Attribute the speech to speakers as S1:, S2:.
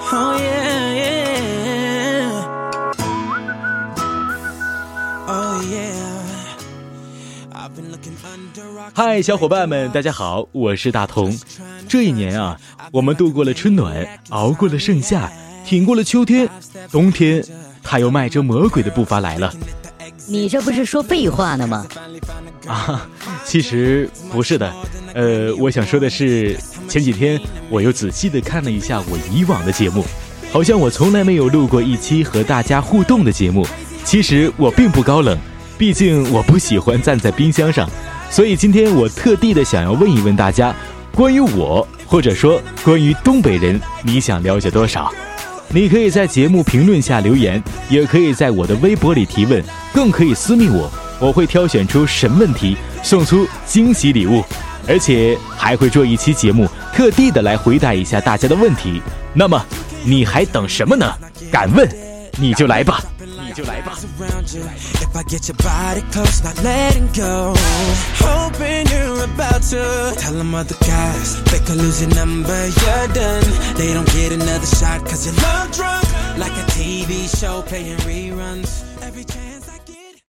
S1: Oh yeah, yeah. Oh yeah. I've been looking under rocks.
S2: 嗨，小伙伴们，大家好，我是大同。这一年啊，我们度过了春暖，熬过了盛夏，挺过了秋天，冬天，他又迈着魔鬼的步伐来了。
S3: 你这不是说废话呢吗？
S2: 啊，其实不是的，呃，我想说的是，前几天我又仔细的看了一下我以往的节目，好像我从来没有录过一期和大家互动的节目。其实我并不高冷，毕竟我不喜欢站在冰箱上，所以今天我特地的想要问一问大家，关于我，或者说关于东北人，你想了解多少？你可以在节目评论下留言，也可以在我的微博里提问，更可以私密我，我会挑选出神问题，送出惊喜礼物，而且还会做一期节目，特地的来回答一下大家的问题。那么，你还等什么呢？敢问，你就来吧，你就来吧。